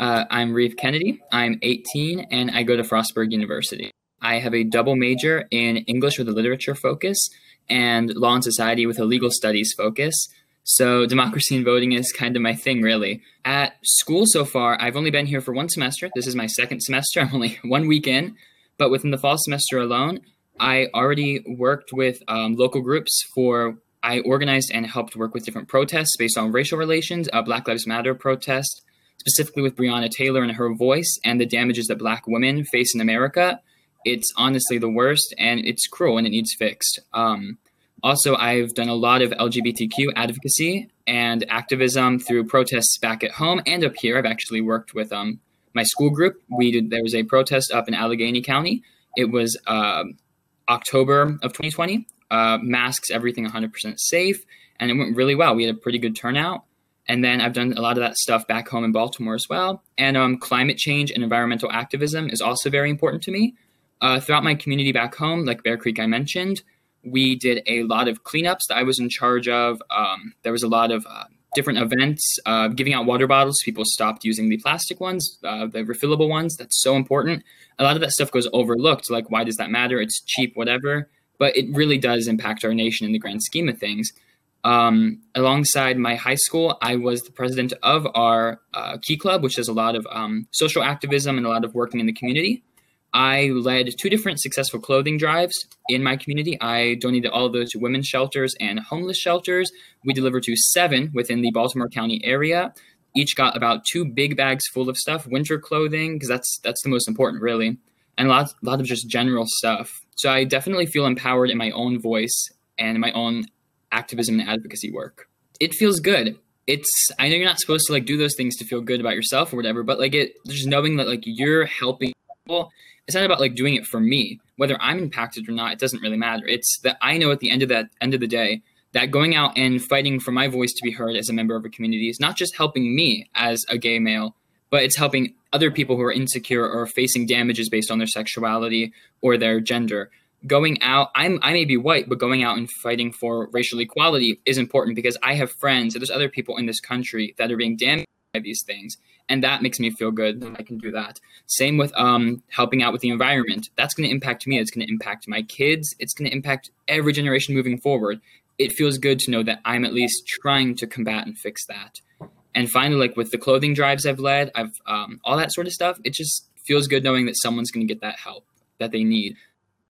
Uh, I'm Reeve Kennedy. I'm 18 and I go to Frostburg University. I have a double major in English with a literature focus and law and society with a legal studies focus. So, democracy and voting is kind of my thing, really. At school so far, I've only been here for one semester. This is my second semester. I'm only one week in. But within the fall semester alone, I already worked with um, local groups for, I organized and helped work with different protests based on racial relations, a Black Lives Matter protest, specifically with Breonna Taylor and her voice and the damages that Black women face in America. It's honestly the worst and it's cruel and it needs fixed. Um, also, I've done a lot of LGBTQ advocacy and activism through protests back at home and up here. I've actually worked with um, my school group. We did there was a protest up in Allegheny County. It was uh, October of 2020. Uh, masks, everything 100% safe, and it went really well. We had a pretty good turnout. And then I've done a lot of that stuff back home in Baltimore as well. And um, climate change and environmental activism is also very important to me. Uh, throughout my community back home, like Bear Creek, I mentioned, we did a lot of cleanups that I was in charge of. Um, there was a lot of uh, different events, uh, giving out water bottles. People stopped using the plastic ones, uh, the refillable ones. That's so important. A lot of that stuff goes overlooked. Like, why does that matter? It's cheap, whatever. But it really does impact our nation in the grand scheme of things. Um, alongside my high school, I was the president of our uh, Key Club, which does a lot of um, social activism and a lot of working in the community. I led two different successful clothing drives in my community. I donated all of those to women's shelters and homeless shelters. We delivered to seven within the Baltimore County area. Each got about two big bags full of stuff, winter clothing, because that's that's the most important, really, and a lot, a lot of just general stuff. So I definitely feel empowered in my own voice and my own activism and advocacy work. It feels good. It's I know you're not supposed to like do those things to feel good about yourself or whatever, but like it just knowing that like you're helping people it's not about like doing it for me whether i'm impacted or not it doesn't really matter it's that i know at the end of that end of the day that going out and fighting for my voice to be heard as a member of a community is not just helping me as a gay male but it's helping other people who are insecure or facing damages based on their sexuality or their gender going out i'm i may be white but going out and fighting for racial equality is important because i have friends there's other people in this country that are being damaged by these things and that makes me feel good that I can do that. Same with um, helping out with the environment. That's going to impact me. It's going to impact my kids. It's going to impact every generation moving forward. It feels good to know that I'm at least trying to combat and fix that. And finally, like with the clothing drives I've led, I've um, all that sort of stuff. It just feels good knowing that someone's going to get that help that they need.